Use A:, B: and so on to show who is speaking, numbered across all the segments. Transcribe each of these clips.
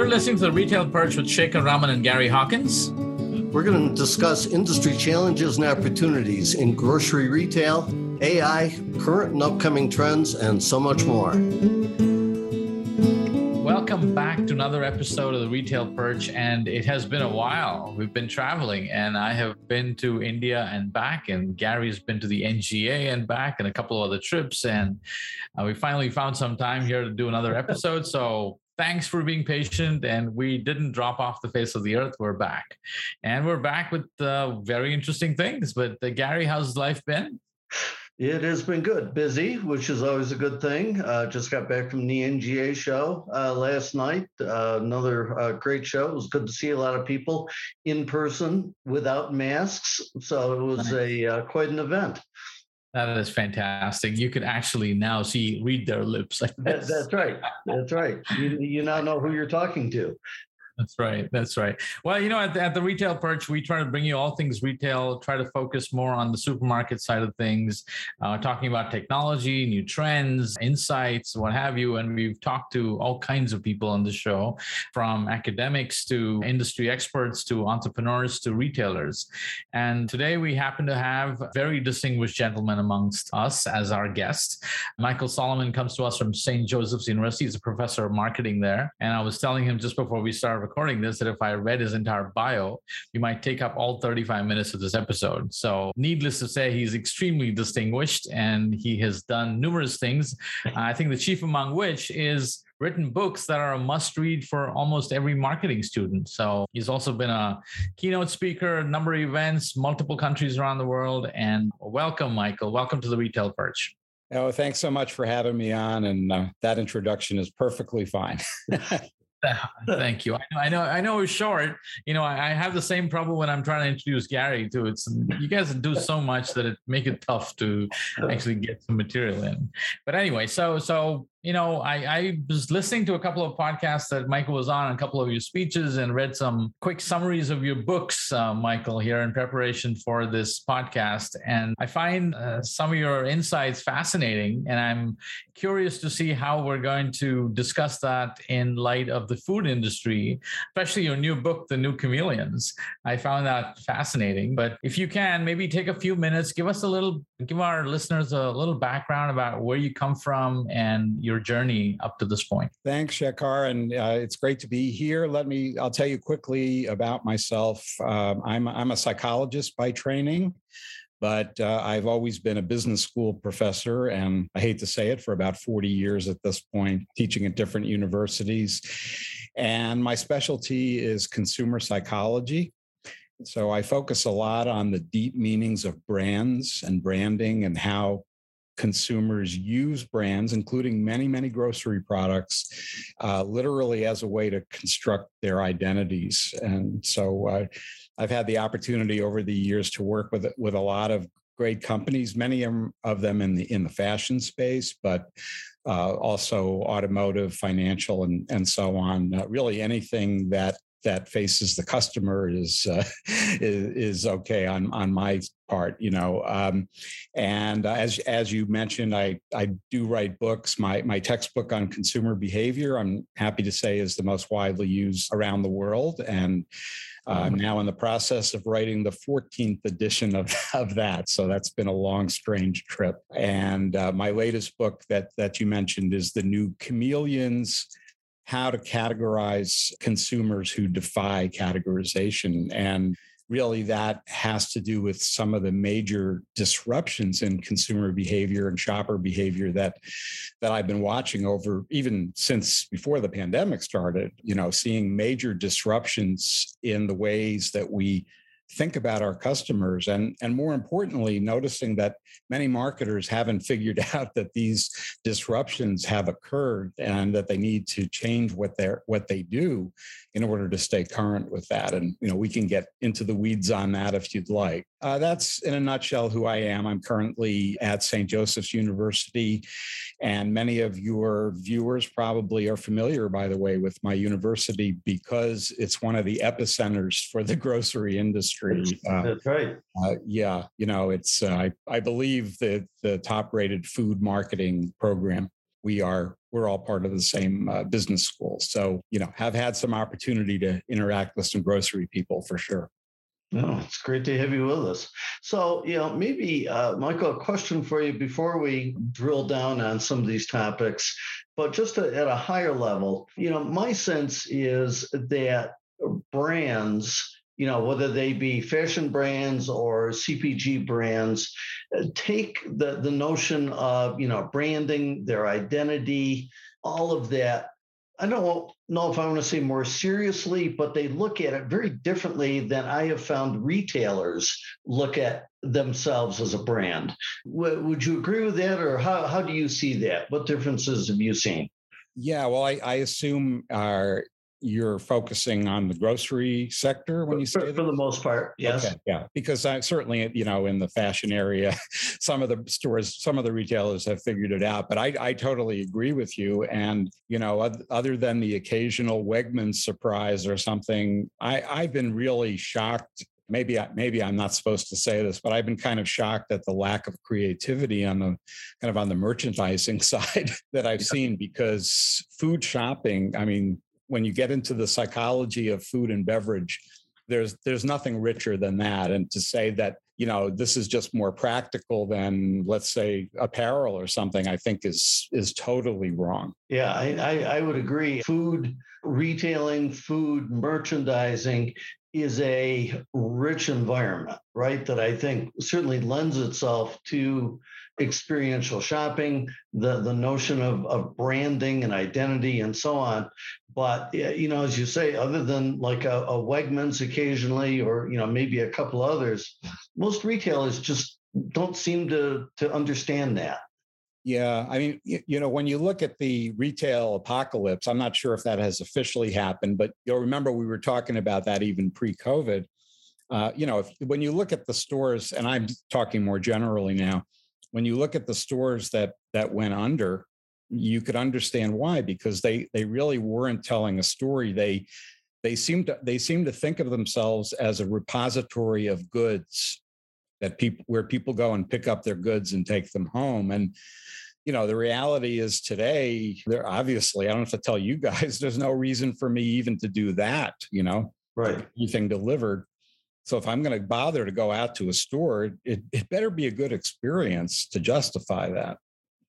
A: You're listening to the Retail Perch with Shekhar Raman and Gary Hawkins.
B: We're going to discuss industry challenges and opportunities in grocery retail, AI, current and upcoming trends, and so much more.
A: Welcome back to another episode of the Retail Perch. And it has been a while. We've been traveling, and I have been to India and back, and Gary's been to the NGA and back, and a couple of other trips. And uh, we finally found some time here to do another episode. So thanks for being patient. And we didn't drop off the face of the earth. We're back. And we're back with uh, very interesting things. But uh, Gary, how's life been?
B: It has been good, busy, which is always a good thing. Uh, just got back from the NGA show uh, last night. Uh, another uh, great show. It was good to see a lot of people in person without masks. So it was a uh, quite an event.
A: That is fantastic. You can actually now see, read their lips.
B: Like that, that's right. That's right. You, you now know who you're talking to.
A: That's right. That's right. Well, you know, at the, at the retail perch, we try to bring you all things retail, try to focus more on the supermarket side of things, uh, talking about technology, new trends, insights, what have you. And we've talked to all kinds of people on the show, from academics to industry experts to entrepreneurs to retailers. And today we happen to have a very distinguished gentleman amongst us as our guest. Michael Solomon comes to us from St. Joseph's University. He's a professor of marketing there. And I was telling him just before we started recording this that if I read his entire bio, we might take up all 35 minutes of this episode. So, needless to say, he's extremely distinguished and he has done numerous things. I think the chief among which is written books that are a must read for almost every marketing student. So he's also been a keynote speaker, a number of events, multiple countries around the world. And welcome, Michael. Welcome to the Retail Perch.
C: Oh, thanks so much for having me on. And uh, that introduction is perfectly fine.
A: Thank you. I know, I know, I know it's short. You know, I, I, have the same problem when I'm trying to introduce Gary too. It's you guys do so much that it make it tough to actually get some material in. But anyway, so so you know, I, I was listening to a couple of podcasts that Michael was on, a couple of your speeches, and read some quick summaries of your books, uh, Michael, here in preparation for this podcast. And I find uh, some of your insights fascinating, and I'm curious to see how we're going to discuss that in light of the food industry, especially your new book, The New Chameleons. I found that fascinating. But if you can, maybe take a few minutes, give us a little, give our listeners a little background about where you come from and your journey up to this point.
C: Thanks, Shekhar, and uh, it's great to be here. Let me, I'll tell you quickly about myself. Um, I'm, I'm a psychologist by training but uh, I've always been a business school professor, and I hate to say it, for about 40 years at this point, teaching at different universities. And my specialty is consumer psychology. So I focus a lot on the deep meanings of brands and branding and how consumers use brands, including many, many grocery products, uh, literally as a way to construct their identities. And so I've had the opportunity over the years to work with with a lot of great companies, many of them in the in the fashion space, but uh, also automotive, financial, and and so on. Uh, really, anything that that faces the customer is uh, is, is, okay on on my part you know um, and as as you mentioned i i do write books my my textbook on consumer behavior i'm happy to say is the most widely used around the world and uh, I'm now in the process of writing the 14th edition of, of that. So that's been a long, strange trip. And uh, my latest book that that you mentioned is The New Chameleons how to categorize consumers who defy categorization. And really, that has to do with some of the major disruptions in consumer behavior and shopper behavior that, that I've been watching over even since before the pandemic started, you know, seeing major disruptions in the ways that we think about our customers and and more importantly noticing that many marketers haven't figured out that these disruptions have occurred and that they need to change what they're what they do in order to stay current with that. And you know we can get into the weeds on that if you'd like. Uh, that's in a nutshell who i am. I'm currently at st joseph's university and many of your viewers probably are familiar by the way with my university because it's one of the epicenters for the grocery industry
B: industry. Uh, That's right.
C: Uh, yeah, you know, it's uh, I, I believe the the top rated food marketing program. we are we're all part of the same uh, business school. So you know, have had some opportunity to interact with some grocery people for sure.
B: No, it's great to have you with us. So, you know, maybe, uh, Michael, a question for you before we drill down on some of these topics, but just to, at a higher level, you know, my sense is that brands, you know, whether they be fashion brands or CPG brands, uh, take the, the notion of, you know, branding, their identity, all of that I don't know if I want to say more seriously, but they look at it very differently than I have found retailers look at themselves as a brand. W- would you agree with that, or how, how do you see that? What differences have you seen?
C: Yeah, well, I, I assume our you're focusing on the grocery sector when you say
B: for, for the most part yes okay,
C: yeah because i certainly you know in the fashion area some of the stores some of the retailers have figured it out but i, I totally agree with you and you know other than the occasional wegman surprise or something i i've been really shocked maybe I, maybe I'm not supposed to say this, but I've been kind of shocked at the lack of creativity on the kind of on the merchandising side that I've seen because food shopping. I mean, when you get into the psychology of food and beverage, there's there's nothing richer than that. And to say that you know this is just more practical than let's say apparel or something, I think is is totally wrong.
B: Yeah, I, I, I would agree. Food retailing, food merchandising is a rich environment, right? That I think certainly lends itself to experiential shopping, the, the notion of, of branding and identity and so on. But, you know, as you say, other than like a, a Wegmans occasionally, or, you know, maybe a couple others, most retailers just don't seem to, to understand that.
C: Yeah, I mean, you know, when you look at the retail apocalypse, I'm not sure if that has officially happened, but you'll remember we were talking about that even pre-COVID. Uh, you know, if, when you look at the stores, and I'm talking more generally now, when you look at the stores that that went under, you could understand why because they they really weren't telling a story. They they seem to they seem to think of themselves as a repository of goods that people where people go and pick up their goods and take them home. And you know the reality is today there obviously i don't have to tell you guys there's no reason for me even to do that you know
B: right.
C: anything delivered. So if i'm going to bother to go out to a store it, it better be a good experience to justify that.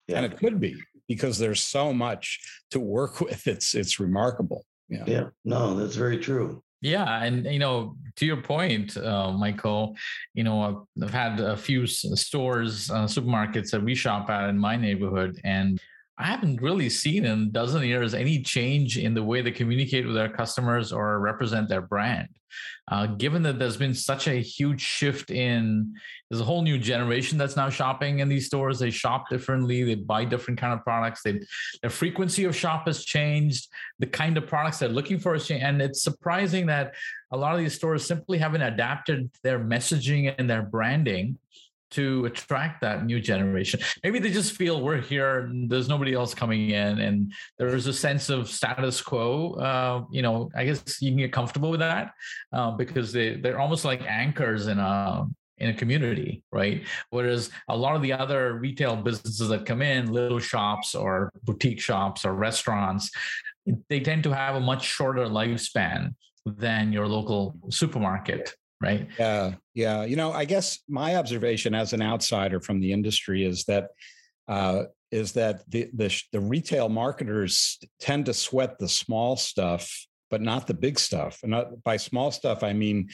C: Yeah. and it could be because there's so much to work with. It's it's remarkable.
B: Yeah. Yeah. No that's very true
A: yeah, and you know, to your point, uh, Michael, you know, I've had a few stores, uh, supermarkets that we shop at in my neighborhood, and I haven't really seen in a dozen years any change in the way they communicate with their customers or represent their brand. Uh, given that there's been such a huge shift in, there's a whole new generation that's now shopping in these stores. They shop differently. They buy different kind of products. They, their frequency of shop has changed. The kind of products they're looking for has changed. And it's surprising that a lot of these stores simply haven't adapted their messaging and their branding to attract that new generation. Maybe they just feel we're here, there's nobody else coming in, and there's a sense of status quo. Uh, you know, I guess you can get comfortable with that uh, because they they're almost like anchors in a in a community, right? Whereas a lot of the other retail businesses that come in, little shops or boutique shops or restaurants, they tend to have a much shorter lifespan than your local supermarket right?
C: Yeah, yeah. You know, I guess my observation as an outsider from the industry is that uh, is that the, the the retail marketers tend to sweat the small stuff but not the big stuff. And by small stuff, I mean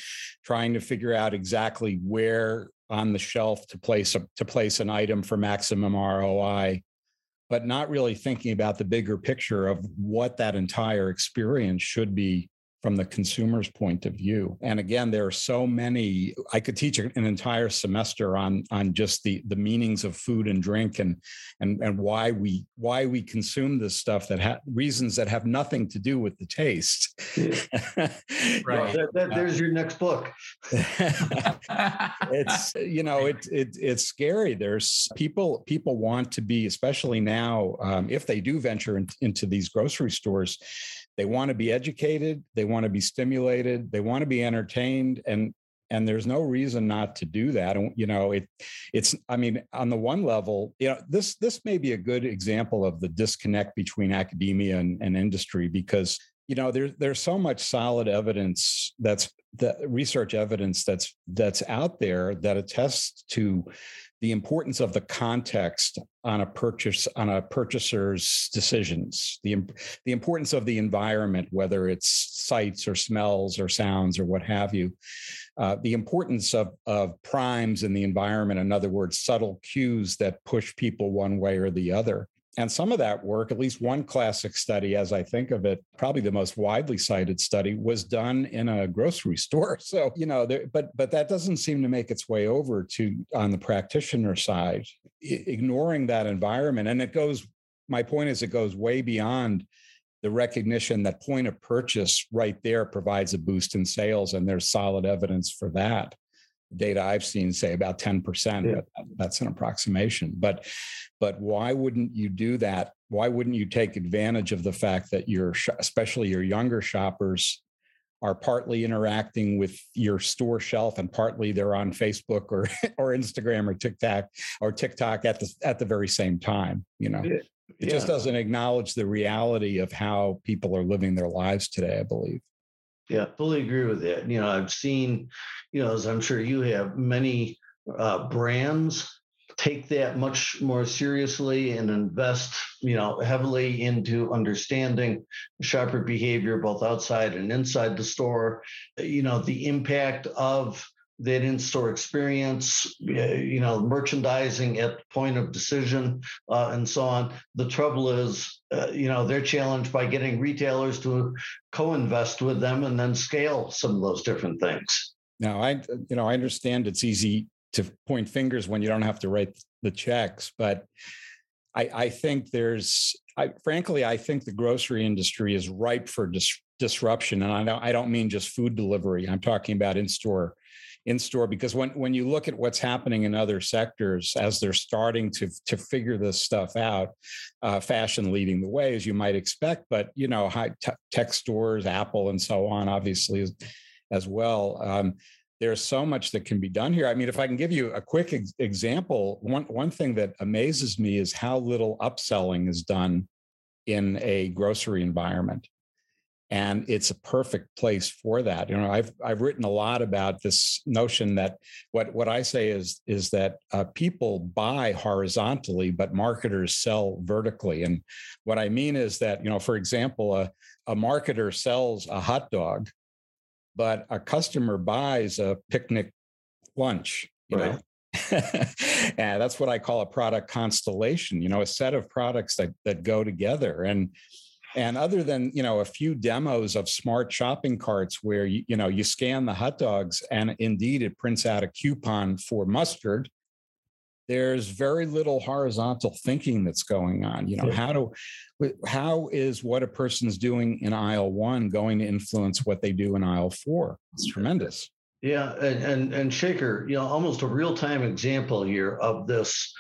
C: trying to figure out exactly where on the shelf to place a, to place an item for maximum ROI, but not really thinking about the bigger picture of what that entire experience should be from the consumer's point of view. And again, there are so many. I could teach an entire semester on on just the the meanings of food and drink and and and why we why we consume this stuff that have reasons that have nothing to do with the taste.
B: right. Well, that, that, there's your next book.
C: it's you know it, it it's scary. There's people people want to be especially now um, if they do venture in, into these grocery stores they want to be educated, they want to be stimulated, they want to be entertained. And and there's no reason not to do that and you know it it's i mean on the one level you know this this may be a good example of the disconnect between academia and, and industry because you know there's there's so much solid evidence that's the research evidence that's that's out there that attests to the importance of the context on a purchase on a purchaser's decisions the the importance of the environment whether it's sights or smells or sounds or what have you. Uh, the importance of of primes in the environment in other words subtle cues that push people one way or the other and some of that work, at least one classic study, as I think of it, probably the most widely cited study, was done in a grocery store. So, you know, there, but but that doesn't seem to make its way over to on the practitioner side, I- ignoring that environment. And it goes, my point is, it goes way beyond the recognition that point of purchase right there provides a boost in sales, and there's solid evidence for that data I've seen say about 10%, yeah. but that's an approximation. But but why wouldn't you do that? Why wouldn't you take advantage of the fact that your especially your younger shoppers are partly interacting with your store shelf and partly they're on Facebook or or Instagram or TikTok or TikTok at the at the very same time, you know. Yeah. It just doesn't acknowledge the reality of how people are living their lives today, I believe.
B: Yeah, fully agree with that. You know, I've seen, you know, as I'm sure you have, many uh, brands take that much more seriously and invest, you know, heavily into understanding shopper behavior both outside and inside the store. You know, the impact of that in-store experience, you know, merchandising at the point of decision, uh, and so on. The trouble is, uh, you know, they're challenged by getting retailers to co-invest with them and then scale some of those different things.
C: Now, I, you know, I understand it's easy to point fingers when you don't have to write the checks, but I, I think there's, I, frankly, I think the grocery industry is ripe for dis- disruption, and I don't, I don't mean just food delivery. I'm talking about in-store in store because when when you look at what's happening in other sectors as they're starting to to figure this stuff out uh, fashion leading the way as you might expect but you know high t- tech stores apple and so on obviously as, as well um, there's so much that can be done here. I mean if i can give you a quick ex- example one one thing that amazes me is how little upselling is done in a grocery environment and it's a perfect place for that you know i've i've written a lot about this notion that what what i say is is that uh, people buy horizontally but marketers sell vertically and what i mean is that you know for example a, a marketer sells a hot dog but a customer buys a picnic lunch you right. know and that's what i call a product constellation you know a set of products that that go together and and other than you know a few demos of smart shopping carts where you, you know you scan the hot dogs and indeed it prints out a coupon for mustard, there's very little horizontal thinking that's going on. You know how do how is what a person's doing in aisle one going to influence what they do in aisle four? It's tremendous.
B: Yeah, and and, and Shekhar, you know, almost a real time example here of this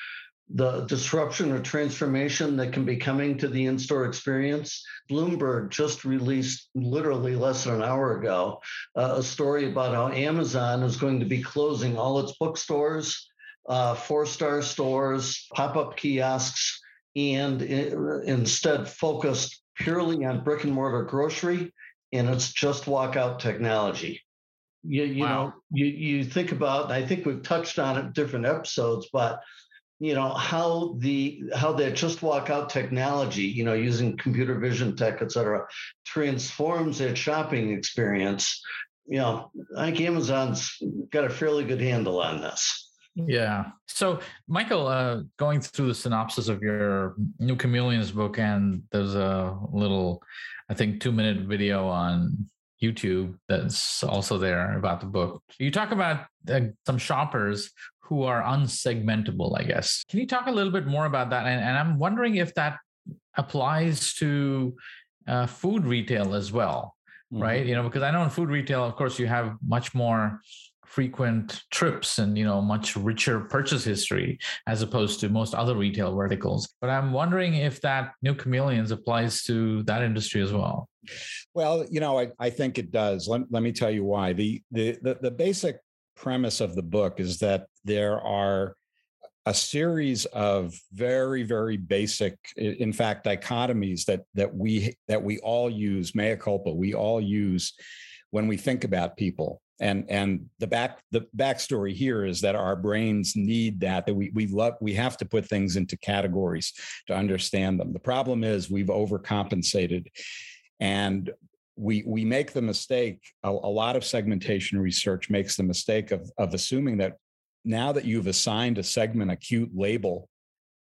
B: the disruption or transformation that can be coming to the in-store experience. Bloomberg just released literally less than an hour ago uh, a story about how Amazon is going to be closing all its bookstores, uh, four-star stores, pop-up kiosks, and in, instead focused purely on brick and mortar grocery, and it's just walkout technology. You, you wow. know, you, you think about, I think we've touched on it different episodes, but you know how the how that just walk out technology you know using computer vision tech et cetera transforms that shopping experience. You know i think amazon's got a fairly good handle on this.
A: Yeah. So michael uh, going through the synopsis of your new chameleons book and there's a little i think two minute video on youtube that's also there about the book. You talk about uh, some shoppers who are unsegmentable, I guess. Can you talk a little bit more about that? And, and I'm wondering if that applies to uh, food retail as well, mm-hmm. right? You know, because I know in food retail, of course, you have much more frequent trips and you know much richer purchase history as opposed to most other retail verticals but i'm wondering if that new chameleons applies to that industry as well
C: well you know i, I think it does let, let me tell you why the, the the the basic premise of the book is that there are a series of very very basic in fact dichotomies that that we that we all use mea culpa we all use when we think about people. And and the back the backstory here is that our brains need that that we we love we have to put things into categories to understand them. The problem is we've overcompensated. And we we make the mistake a, a lot of segmentation research makes the mistake of of assuming that now that you've assigned a segment a cute label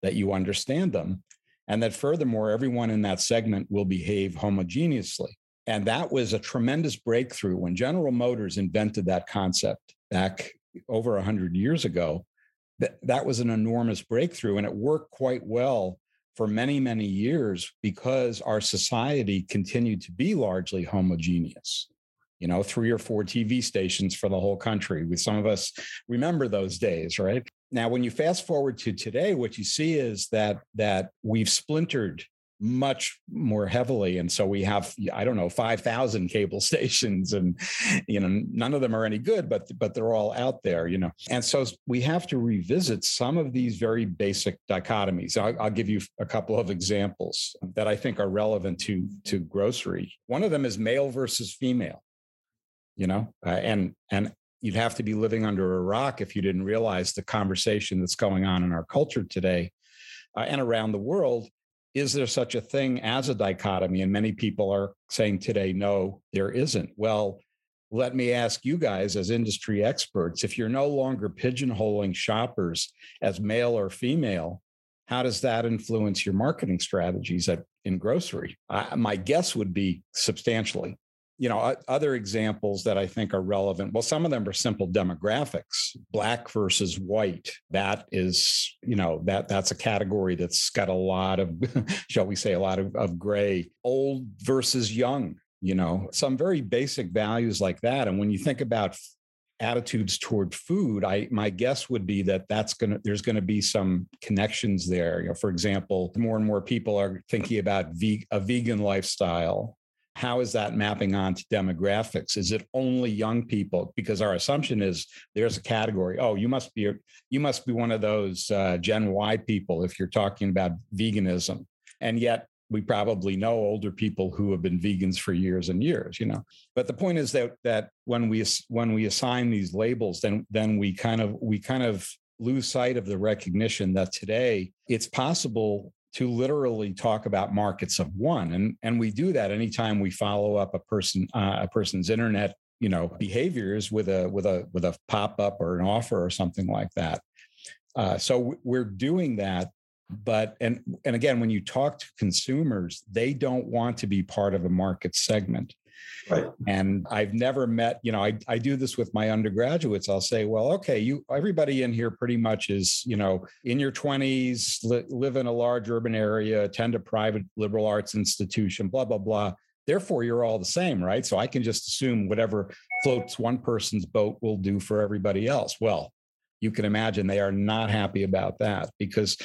C: that you understand them and that furthermore everyone in that segment will behave homogeneously. And that was a tremendous breakthrough when general motors invented that concept back over 100 years ago. That, that was an enormous breakthrough and it worked quite well for many many years because our society continued to be largely homogeneous you know, three or four TV stations for the whole country. With some of us remember those days, right? Now, when you fast forward to today, what you see is that that we've splintered much more heavily and so we have i don't know 5000 cable stations and you know none of them are any good but but they're all out there you know. And so we have to revisit some of these very basic dichotomies. I'll, I'll give you a couple of examples that i think are relevant to to grocery. One of them is male versus female you know uh, and and you'd have to be living under a rock if you didn't realize the conversation that's going on in our culture today uh, and around the world is there such a thing as a dichotomy? And many people are saying today no there isn't. Well let me ask you guys as industry experts if you're no longer pigeonholing shoppers as male or female how does that influence your marketing strategies at, in grocery? I, my guess would be substantially you know other examples that i think are relevant well some of them are simple demographics black versus white. That is you know that that's a category that's got a lot of shall we say a lot of, of gray. Old versus young you know some very basic values like that. And when you think about attitudes toward food i my guess would be that that's going to there's going to be some connections there. You know for example more and more people are thinking about ve- a vegan lifestyle how is that mapping onto demographics? Is it only young people? Because our assumption is there's a category oh you must be you must be one of those uh, gen y people if you're talking about veganism. And yet we probably know older people who have been vegans for years and years you know? But the point is that that when we when we assign these labels then then we kind of we kind of lose sight of the recognition that today it's possible to literally talk about markets of one and and we do that anytime we follow up a person uh, a person's internet you know behaviors with a with a with a pop-up or an offer or something like that. Uh, so we're doing that but and and again when you talk to consumers they don't want to be part of a market segment Right. And I've never met, you know, I, I do this with my undergraduates. I'll say, well, okay, you everybody in here pretty much is, you know, in your 20s, li- live in a large urban area, attend a private liberal arts institution, blah, blah, blah. Therefore, you're all the same, right? So I can just assume whatever floats one person's boat will do for everybody else. Well, you can imagine they are not happy about that because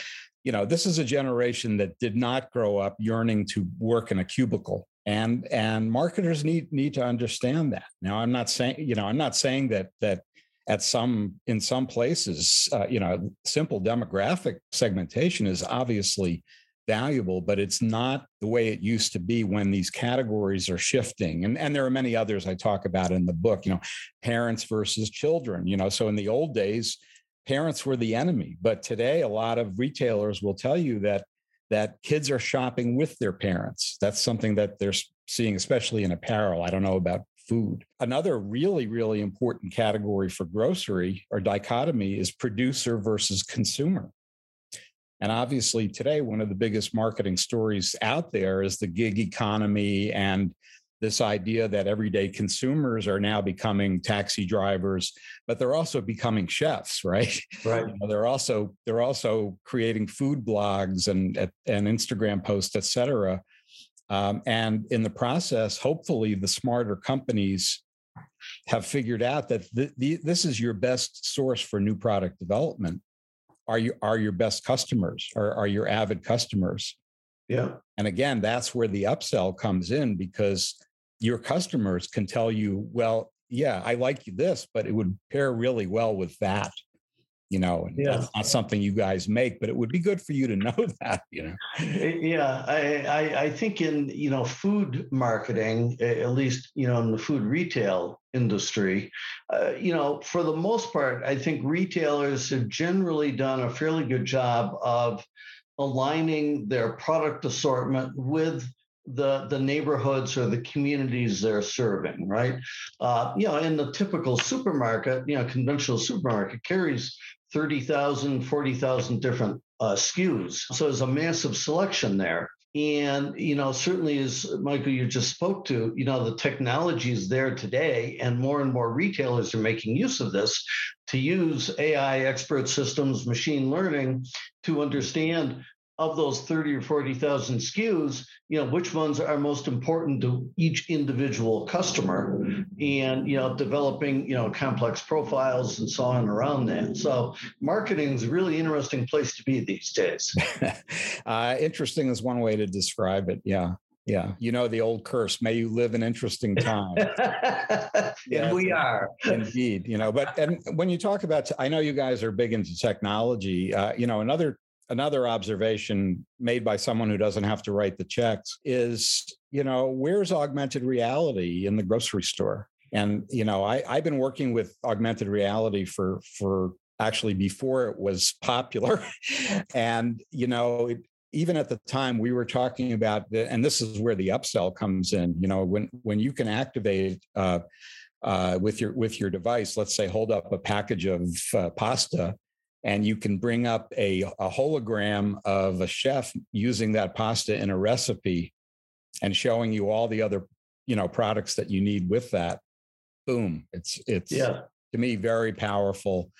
C: you know this is a generation that did not grow up yearning to work in a cubicle and and marketers need need to understand that. Now i'm not saying you know i'm not saying that that at some in some places uh, you know simple demographic segmentation is obviously valuable but it's not the way it used to be when these categories are shifting. And and there are many others i talk about in the book you know parents versus children you know. So in the old days parents were the enemy. But today a lot of retailers will tell you that that kids are shopping with their parents. That's something that they're seeing, especially in apparel. I don't know about food. Another really, really important category for grocery or dichotomy is producer versus consumer. And obviously, today, one of the biggest marketing stories out there is the gig economy and this idea that everyday consumers are now becoming taxi drivers but they're also becoming chefs right?
B: Right.
C: You know, they're also they're also creating food blogs and and instagram posts et cetera. Um, and in the process hopefully the smarter companies have figured out that th- the, this is your best source for new product development. Are you are your best customers or are your avid customers?
B: Yeah.
C: And again that's where the upsell comes in because your customers can tell you, well, yeah, I like this, but it would pair really well with that you know yeah. that's not something you guys make but it would be good for you to know that you know
B: yeah I, I, I think in you know food marketing at least you know in the food retail industry uh, you know for the most part i think retailers have generally done a fairly good job of aligning their product assortment with the the neighborhoods or the communities they're serving right uh, you know in the typical supermarket you know conventional supermarket carries 30,000, 40,000 different uh, SKUs. So there's a massive selection there. And, you know, certainly as Michael, you just spoke to, you know, the technology is there today, and more and more retailers are making use of this to use AI expert systems, machine learning to understand of those 30 or 40,000 SKUs, you know, which ones are most important to each individual customer and, you know, developing, you know, complex profiles and so on around that. So marketing is a really interesting place to be these days.
C: uh, interesting is one way to describe it. Yeah. Yeah, you know the old curse. May you live in interesting times.
B: and we are
C: indeed. You know, but and when you talk about, I know you guys are big into technology. Uh, you know, another another observation made by someone who doesn't have to write the checks is, you know, where's augmented reality in the grocery store? And you know, I, I've been working with augmented reality for for actually before it was popular, and you know, it, even at the time we were talking about and this is where the upsell comes in. You know, when when you can activate. Uh, uh, with your with your device, let's say, hold up a package of uh, pasta, and you can bring up a, a hologram of a chef using that pasta in a recipe and showing you all the other you know products that you need with that. Boom it's it's yeah. to me very powerful.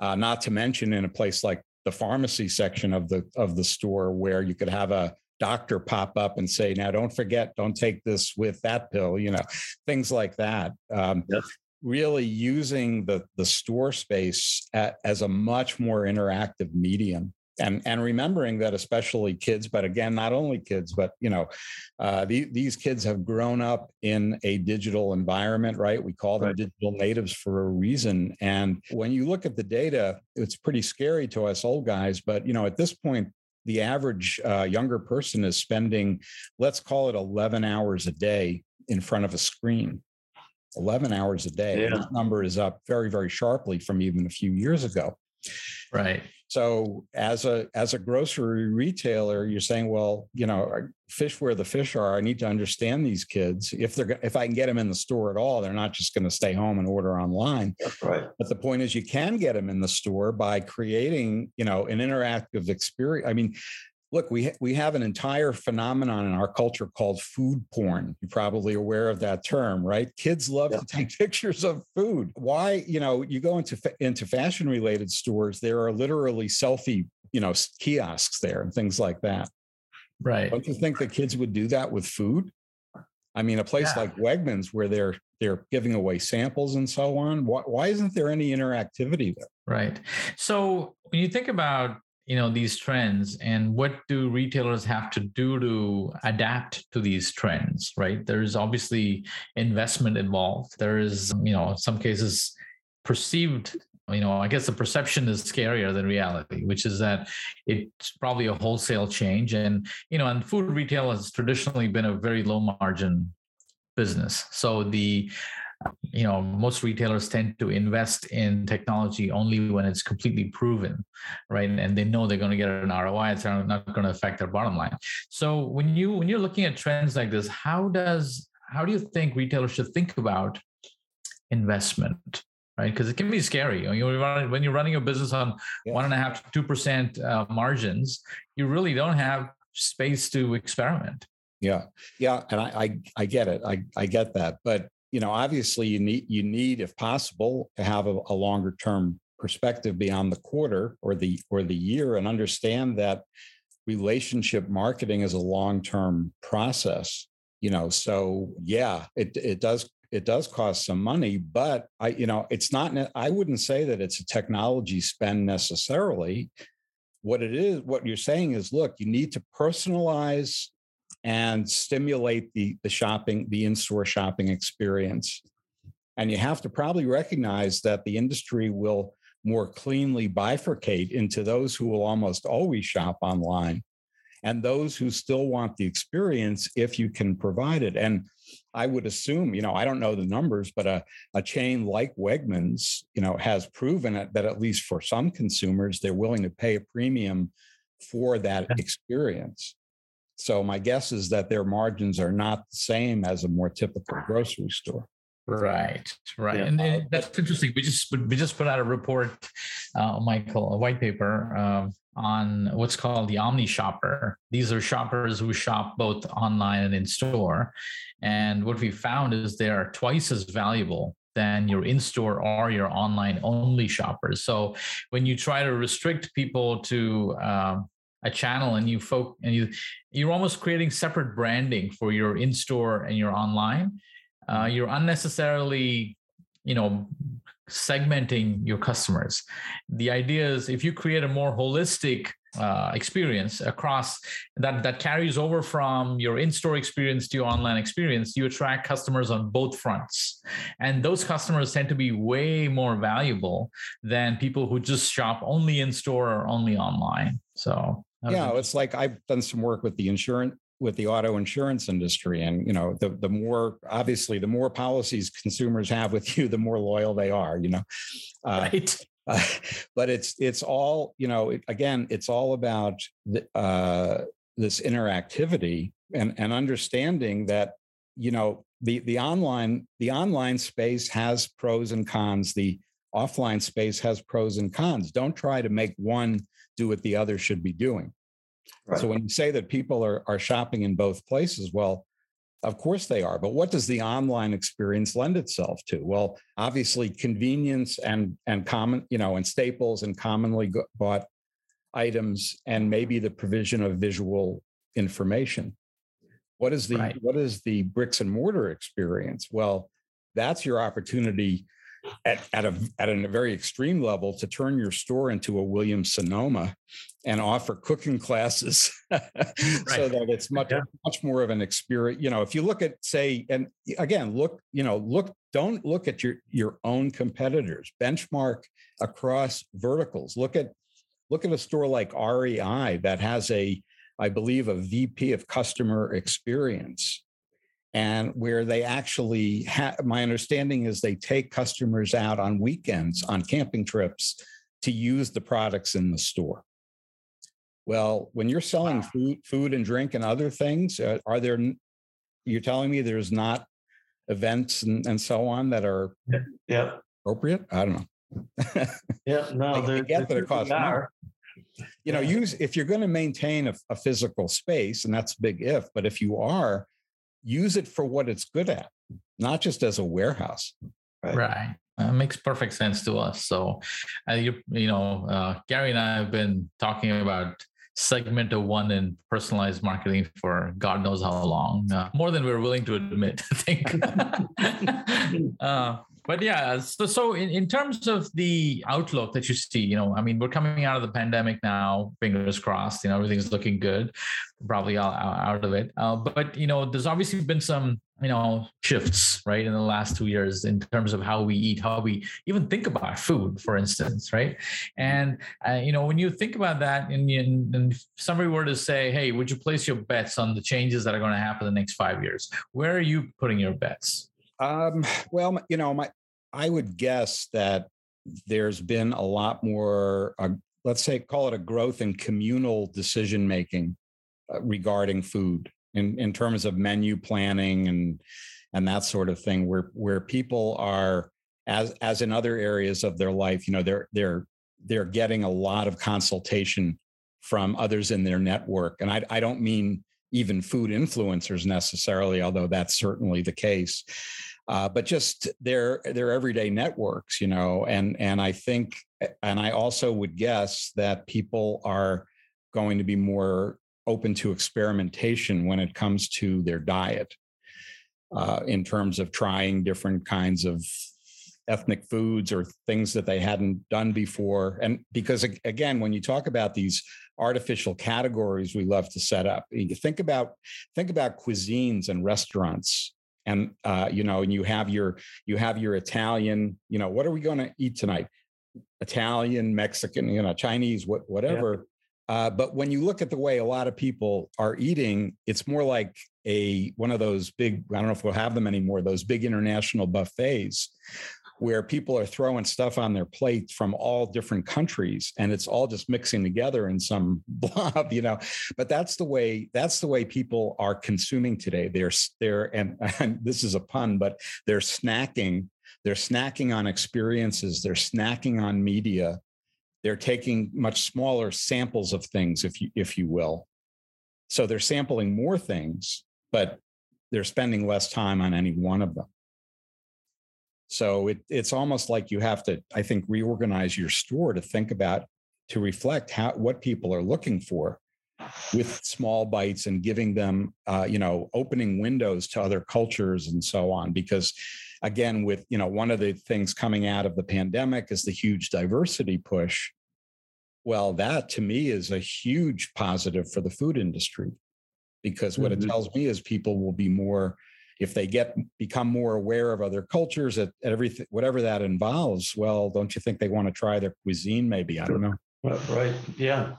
C: Uh, not to mention in a place like the pharmacy section of the of the store where you could have a doctor pop up and say now don't forget don't take this with that pill you know things like that. Um, yep really using the the store space at, as a much more interactive medium. And and remembering that especially kids but again not only kids but you know uh, the, these kids have grown up in a digital environment right? We call them right. digital natives for a reason. And when you look at the data it's pretty scary to us old guys but you know at this point the average uh, younger person is spending let's call it 11 hours a day in front of a screen 11 hours a day. Yeah. This number is up very, very sharply from even a few years ago.
A: Right.
C: So as a as a grocery retailer, you're saying, well, you know, fish where the fish are. I need to understand these kids. If they're if I can get them in the store at all, they're not just going to stay home and order online.
B: Right.
C: But the point is, you can get them in the store by creating, you know, an interactive experience. I mean, look, we, ha- we have an entire phenomenon in our culture called food porn. You're probably aware of that term, right? Kids love to take pictures of food. Why, you know, you go into, fa- into fashion related stores, there are literally selfie, you know, kiosks there and things like that.
A: Right.
C: Don't you think the kids would do that with food? I mean, a place yeah. like Wegmans where they're they're giving away samples and so on. Why, why isn't there any interactivity there?
A: Right. So when you think about you know these trends and what do retailers have to do to adapt to these trends right? There's obviously investment involved. There is you know in some cases perceived you know i guess the perception is scarier than reality which is that it's probably a wholesale change. And you know and food retail has traditionally been a very low margin business. So the you know most retailers tend to invest in technology only when it's completely proven right? And they know they're going to get an roi it's not going to affect their bottom line. So when you when you're looking at trends like this how does how do you think retailers should think about investment right? Because it can be scary. You know, when you're running a business on yeah. one and a half to two percent uh, margins you really don't have space to experiment.
C: Yeah. Yeah and I, I i get it. I i get that. But you know, obviously you need you need, if possible, to have a, a longer term perspective beyond the quarter or the or the year and understand that relationship marketing is a long term process you know so yeah it it does it does cost some money but i you know it's not i wouldn't say that it's a technology spend necessarily. What it is what you're saying is look you need to personalize and stimulate the, the shopping, the in-store shopping experience. And you have to probably recognize that the industry will more cleanly bifurcate into those who will almost always shop online and those who still want the experience if you can provide it. And I would assume, you know, I don't know the numbers, but a, a chain like Wegmans, you know, has proven it that at least for some consumers, they're willing to pay a premium for that experience. So my guess is that their margins are not the same as a more typical grocery store.
A: Right, right, yeah. and, and, that's interesting. We just we just put out a report, uh, Michael, a white paper um, on what's called the Omni Shopper. These are shoppers who shop both online and in store, and what we found is they are twice as valuable than your in-store or your online only shoppers. So when you try to restrict people to um, a channel and you folk and you you're almost creating separate branding for your in-store and your online. Uh, you're unnecessarily you know segmenting your customers. The idea is if you create a more holistic uh, experience across that that carries over from your in-store experience to your online experience you attract customers on both fronts. And those customers tend to be way more valuable than people who just shop only in store or only online. So
C: yeah it's like i've done some work with the insurance with the auto insurance industry and you know the the more obviously the more policies consumers have with you the more loyal they are you know?
A: Uh, right. uh,
C: but it's it's all you know it, again it's all about the, uh, this interactivity and and understanding that you know the the online the online space has pros and cons. The offline space has pros and cons. Don't try to make one do what the other should be doing Right. So when you say that people are, are shopping in both places, well, of course they are. But what does the online experience lend itself to? Well, obviously convenience and and common, you know, and staples and commonly bought items and maybe the provision of visual information. What is the right. what is the bricks and mortar experience? Well, that's your opportunity at, at a at a very extreme level to turn your store into a Williams Sonoma and offer cooking classes right. so that it's much yeah. much more of an experience you know if you look at say and again look you know look don't look at your your own competitors benchmark across verticals look at look at a store like REI that has a I believe a VP of customer experience and where they actually have my understanding is they take customers out on weekends on camping trips to use the products in the store. Well when you're selling wow. food food and drink and other things uh, are there you're telling me there's not events and, and so on that are
B: yeah
C: appropriate? I don't know.
B: Yeah no
C: I, I get that it costs more you know use if you're going to maintain a, a physical space and that's a big if but if you are use it for what it's good at, not just as a warehouse.
A: Right. right. Uh, makes perfect sense to us. So, uh, you you know, uh, Gary and I have been talking about segment of one in personalized marketing for God knows how long, uh, more than we're willing to admit. I think. uh, but yeah, so so in, in terms of the outlook that you see, you know, I mean, we're coming out of the pandemic now, fingers crossed, you know, everything's looking good, probably out, out of it. Uh, but you know, there's obviously been some you know shifts right in the last two years in terms of how we eat how we even think about food for instance right? And uh, you know when you think about that and, and somebody were to say hey would you place your bets on the changes that are going to happen in the next five years? Where are you putting your bets?
C: Um, well, you know, my I would guess that there's been a lot more, uh, let's say, call it a growth in communal decision making uh, regarding food in, in terms of menu planning and and that sort of thing, where where people are as as in other areas of their life, you know, they're they're they're getting a lot of consultation from others in their network, and I I don't mean even food influencers necessarily, although that's certainly the case uh, but just their their everyday networks, you know, and and I think, and I also would guess that people are going to be more open to experimentation when it comes to their diet, uh, in terms of trying different kinds of ethnic foods or things that they hadn't done before. And because again, when you talk about these artificial categories we love to set up, you think about think about cuisines and restaurants and uh, you know, and you have your you have your Italian. You know, what are we going to eat tonight? Italian, Mexican, you know, Chinese, what whatever. Yeah. Uh, but when you look at the way a lot of people are eating, it's more like a one of those big. I don't know if we'll have them anymore. Those big international buffets where people are throwing stuff on their plate from all different countries and it's all just mixing together in some blob you know? But that's the way that's the way people are consuming today. They're they're and, and this is a pun but they're snacking they're snacking on experiences they're snacking on media. They're taking much smaller samples of things if you if you will. So they're sampling more things but they're spending less time on any one of them so it, it's almost like you have to, I think, reorganize your store to think about, to reflect how what people are looking for with small bites and giving them, uh, you know, opening windows to other cultures and so on. Because again, with, you know, one of the things coming out of the pandemic is the huge diversity push. Well, that to me is a huge positive for the food industry because what mm-hmm. it tells me is people will be more if they get become more aware of other cultures at, at everything whatever that involves well don't you think they want to try their cuisine maybe i don't know
B: right yeah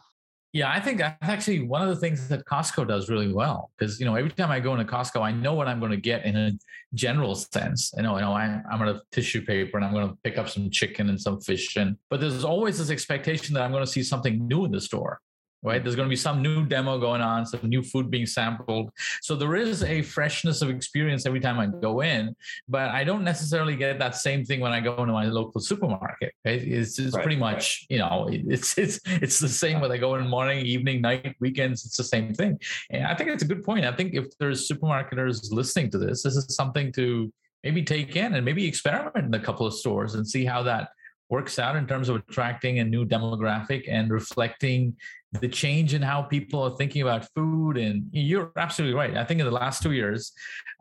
A: yeah, I think that's actually one of the things that Costco does really well. Because you know, every time I go into Costco, I know what I'm going to get in a general sense. You know, you know, I, I'm going to tissue paper and I'm going to pick up some chicken and some fish, and but there's always this expectation that I'm going to see something new in the store right? There's going to be some new demo going on, some new food being sampled. So there is a freshness of experience every time I go in, but I don't necessarily get that same thing when I go into my local supermarket. Right? It's, it's right, pretty much, right. you know, it's it's it's the same whether I go in morning, evening, night, weekends. It's the same thing. And I think it's a good point. I think if there's supermarketers listening to this, this is something to maybe take in and maybe experiment in a couple of stores and see how that works out in terms of attracting a new demographic and reflecting the change in how people are thinking about food. And you're absolutely right. I think in the last two years,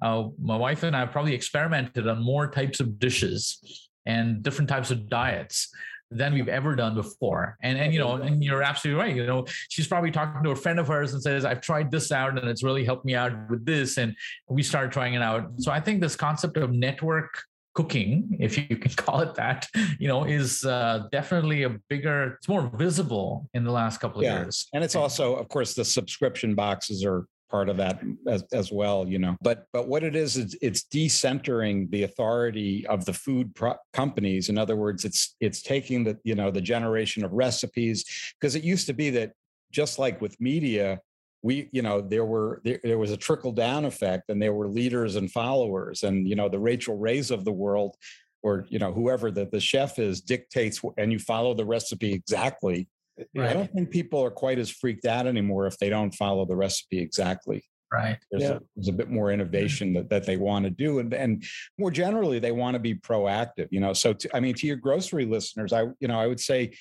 A: uh, my wife and I have probably experimented on more types of dishes and different types of diets than we've ever done before. And and you know, and you're absolutely right. You know, she's probably talking to a friend of hers and says, I've tried this out and it's really helped me out with this. And we started trying it out. So I think this concept of network cooking, if you can call it that, you know, is uh, definitely a bigger, it's more visible in the last couple of yeah. years.
C: And it's also, of course, the subscription boxes are part of that as, as well you know but but what it is it's, it's decentering the authority of the food pro- companies in other words it's it's taking the you know the generation of recipes because it used to be that just like with media we you know there were there, there was a trickle down effect and there were leaders and followers and you know the Rachael Rays of the world or you know whoever the, the chef is dictates and you follow the recipe exactly right. i don't think people are quite as freaked out anymore if they don't follow the recipe exactly
A: right
C: there's, yeah. a, there's a bit more innovation that, that they want to do and, and more generally they want to be proactive you know so to, i mean to your grocery listeners i you know i would say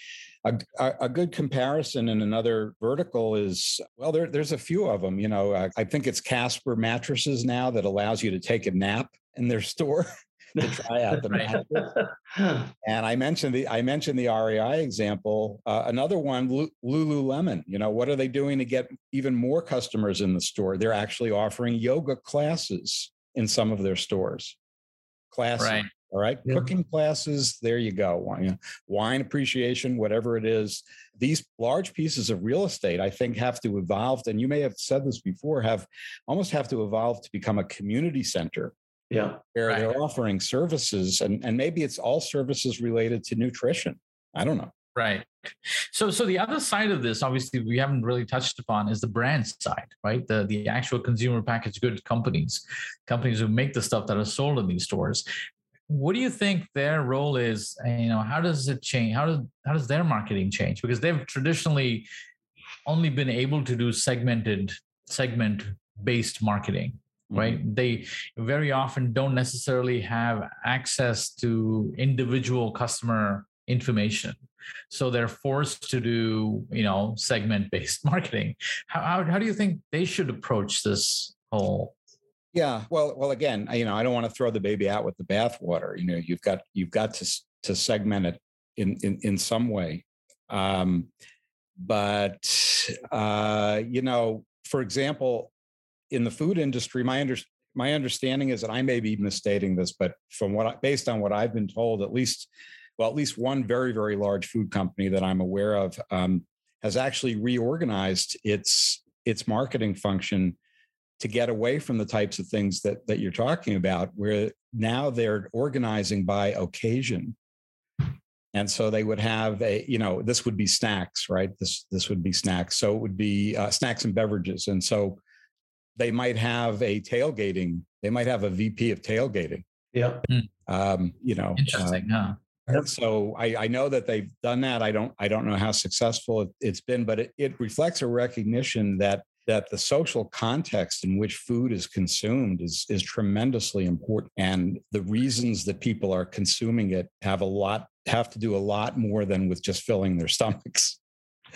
C: a, a, good comparison in another vertical is well, there, there's a few of them. You know, I, I think it's Casper mattresses now that allows you to take a nap in their store. to try out the mattress. and I mentioned the I mentioned the REI example. Uh, another one, Lululemon. You know, what are they doing to get even more customers in the store? They're actually offering yoga classes in some of their stores. Classes. Right. All right. Yeah. Cooking classes, there you go. Wine, wine appreciation, whatever it is. These large pieces of real estate, I think, have to evolve. And you may have said this before, have almost have to evolve to become a community center.
B: Yeah.
C: Where right. they're offering services and, and maybe it's all services related to nutrition. I don't know.
A: Right. So so the other side of this, obviously, we haven't really touched upon is the brand side, right? The the actual consumer packaged goods companies, companies who make the stuff that are sold in these stores what do you think their role is and, you know how does it change how does how does their marketing change? Because they've traditionally only been able to do segmented segment based marketing right? Mm-hmm. they very often don't necessarily have access to individual customer information. So they're forced to do you know segment based marketing. How, how, how do you think they should approach this whole
C: yeah, well, well, again, you know, I don't want to throw the baby out with the bathwater. You know, you've got you've got to to segment it in in in some way. Um, but uh, you know, for example, in the food industry, my under, my understanding is that I may be misstating this, but from what I, based on what I've been told, at least well, at least one very very large food company that I'm aware of um, has actually reorganized its its marketing function to get away from the types of things that that you're talking about where now they're organizing by occasion. And so they would have a you know this would be snacks right? This this would be snacks. So it would be uh, snacks and beverages. And so they might have a tailgating they might have a vp of tailgating.
B: Yeah.
C: Um, you know
A: interesting uh,
C: huh? so I, I, know that they've done that. I don't i don't know how successful it, has been but it, it reflects a recognition that that the social context in which food is consumed is, is tremendously important. And the reasons that people are consuming it have a lot, have to do a lot more than with just filling their stomachs.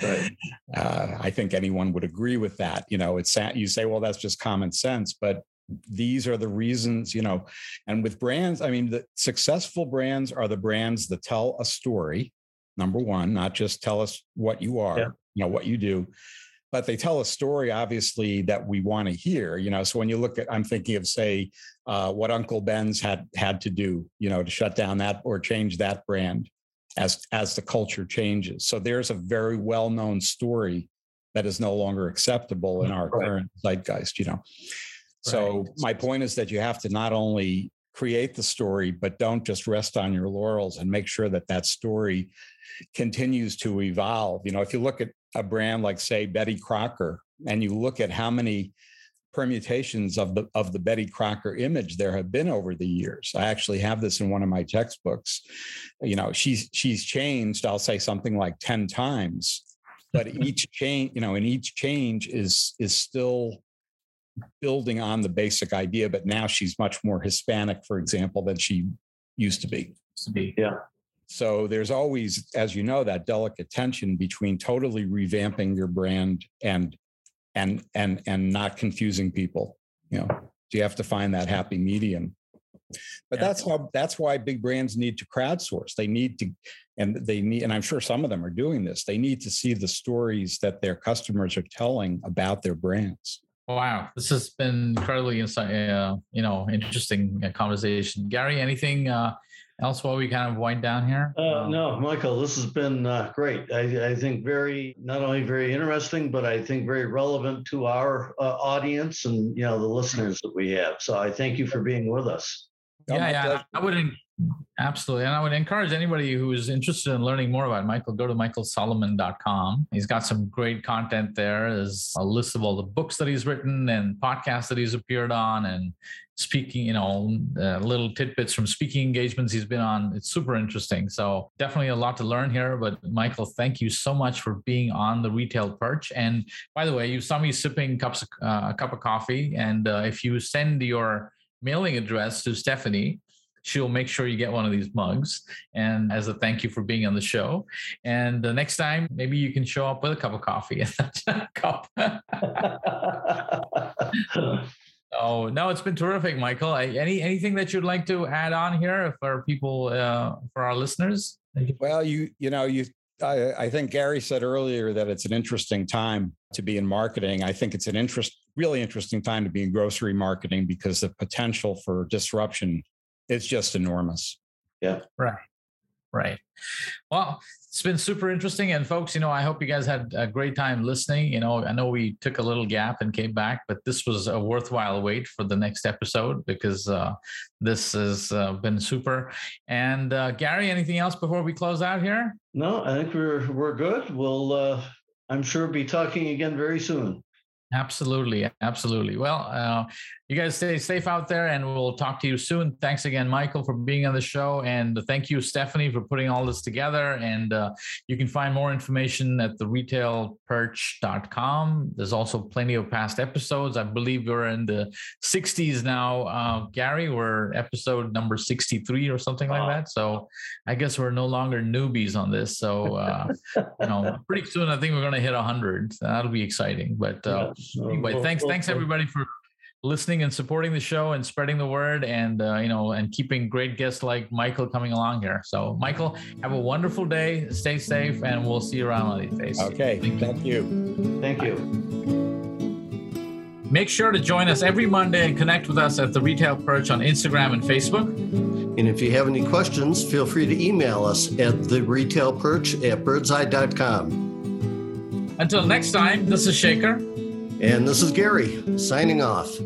C: Right. Uh, I think anyone would agree with that. You know, it's you say, well, that's just common sense, but these are the reasons, you know, and with brands, I mean, the successful brands are the brands that tell a story, number one, not just tell us what you are, yeah. you know, what you do, but they tell a story obviously that we want to hear you know so when you look at i'm thinking of say uh, what uncle ben's had had to do you know to shut down that or change that brand as as the culture changes so there's a very well known story that is no longer acceptable in our right. current zeitgeist you know so right. my point is that you have to not only create the story but don't just rest on your laurels and make sure that that story continues to evolve you know if you look at a brand like say Betty Crocker and you look at how many permutations of the of the Betty Crocker image there have been over the years. I actually have this in one of my textbooks. You know, she's she's changed, I'll say something like 10 times, but each change, you know, and each change is is still building on the basic idea, but now she's much more Hispanic, for example, than she used to be.
B: Used to be, yeah.
C: So there's always, as you know, that delicate tension between totally revamping your brand and and and and not confusing people. You know, so you have to find that happy medium. But yeah. that's how that's why big brands need to crowdsource. They need to, and they need, and I'm sure some of them are doing this. They need to see the stories that their customers are telling about their brands.
A: Wow, this has been incredibly uh, you know interesting uh, conversation. Gary, anything uh, else while we kind of wind down here?
B: Uh, um, no, Michael, this has been uh, great. I, I, think very, not only very interesting, but I think very relevant to our uh, audience and, you know, the listeners that we have. So I thank you for being with us.
A: Yeah, yeah. I would Absolutely. And I would encourage anybody who is interested in learning more about Michael, go to michaelsolomon.com. He's got some great content there. There's a list of all the books that he's written and podcasts that he's appeared on and speaking, you know, uh, little tidbits from speaking engagements he's been on. It's super interesting. So definitely a lot to learn here. But Michael, thank you so much for being on the retail perch. And by the way, you saw me sipping cups, uh, a cup of coffee. And uh, if you send your mailing address to Stephanie, she'll make sure you get one of these mugs. And as a thank you for being on the show. And the next time maybe you can show up with a cup of coffee. Cup. Oh no it's been terrific michael. Any anything that you'd like to add on here for people uh, for our listeners?
C: Well you you know you I, I think Gary said earlier that it's an interesting time to be in marketing. I think it's an interest, really interesting time to be in grocery marketing because the potential for disruption it's just enormous.
B: Yeah.
A: Right. Right. Well, it's been super interesting. And folks, you know, I hope you guys had a great time listening. You know, I know we took a little gap and came back, but this was a worthwhile wait for the next episode because uh, this has uh, been super. And uh, Gary, anything else before we close out here?
B: No, I think we're we're good. We'll, uh, I'm sure, be talking again very soon.
A: Absolutely. Absolutely. Well, uh, you guys stay safe out there and we'll talk to you soon. Thanks again, Michael, for being on the show. And thank you, Stephanie, for putting all this together. And uh, you can find more information at the retailperch.com. There's also plenty of past episodes. I believe we're in the 60s now. Uh, Gary, we're episode number 63 or something like that. So I guess we're no longer newbies on this. So, uh, you know, pretty soon I think we're going to hit 100. That'll be exciting. But uh, anyway, thanks, thanks everybody for listening and supporting the show and spreading the word and uh, you know and keeping great guests like michael coming along here. So michael have a wonderful day. Stay safe and we'll see you around on these days
C: okay. Thank you.
B: Thank you.
A: Make sure to join us every Monday and connect with us at the Retail Perch on Instagram and Facebook.
B: And if you have any questions, feel free to email us at the retail perch at birdseye.com.
A: Until next time, this is Shekhar.
B: And this is Gary signing off.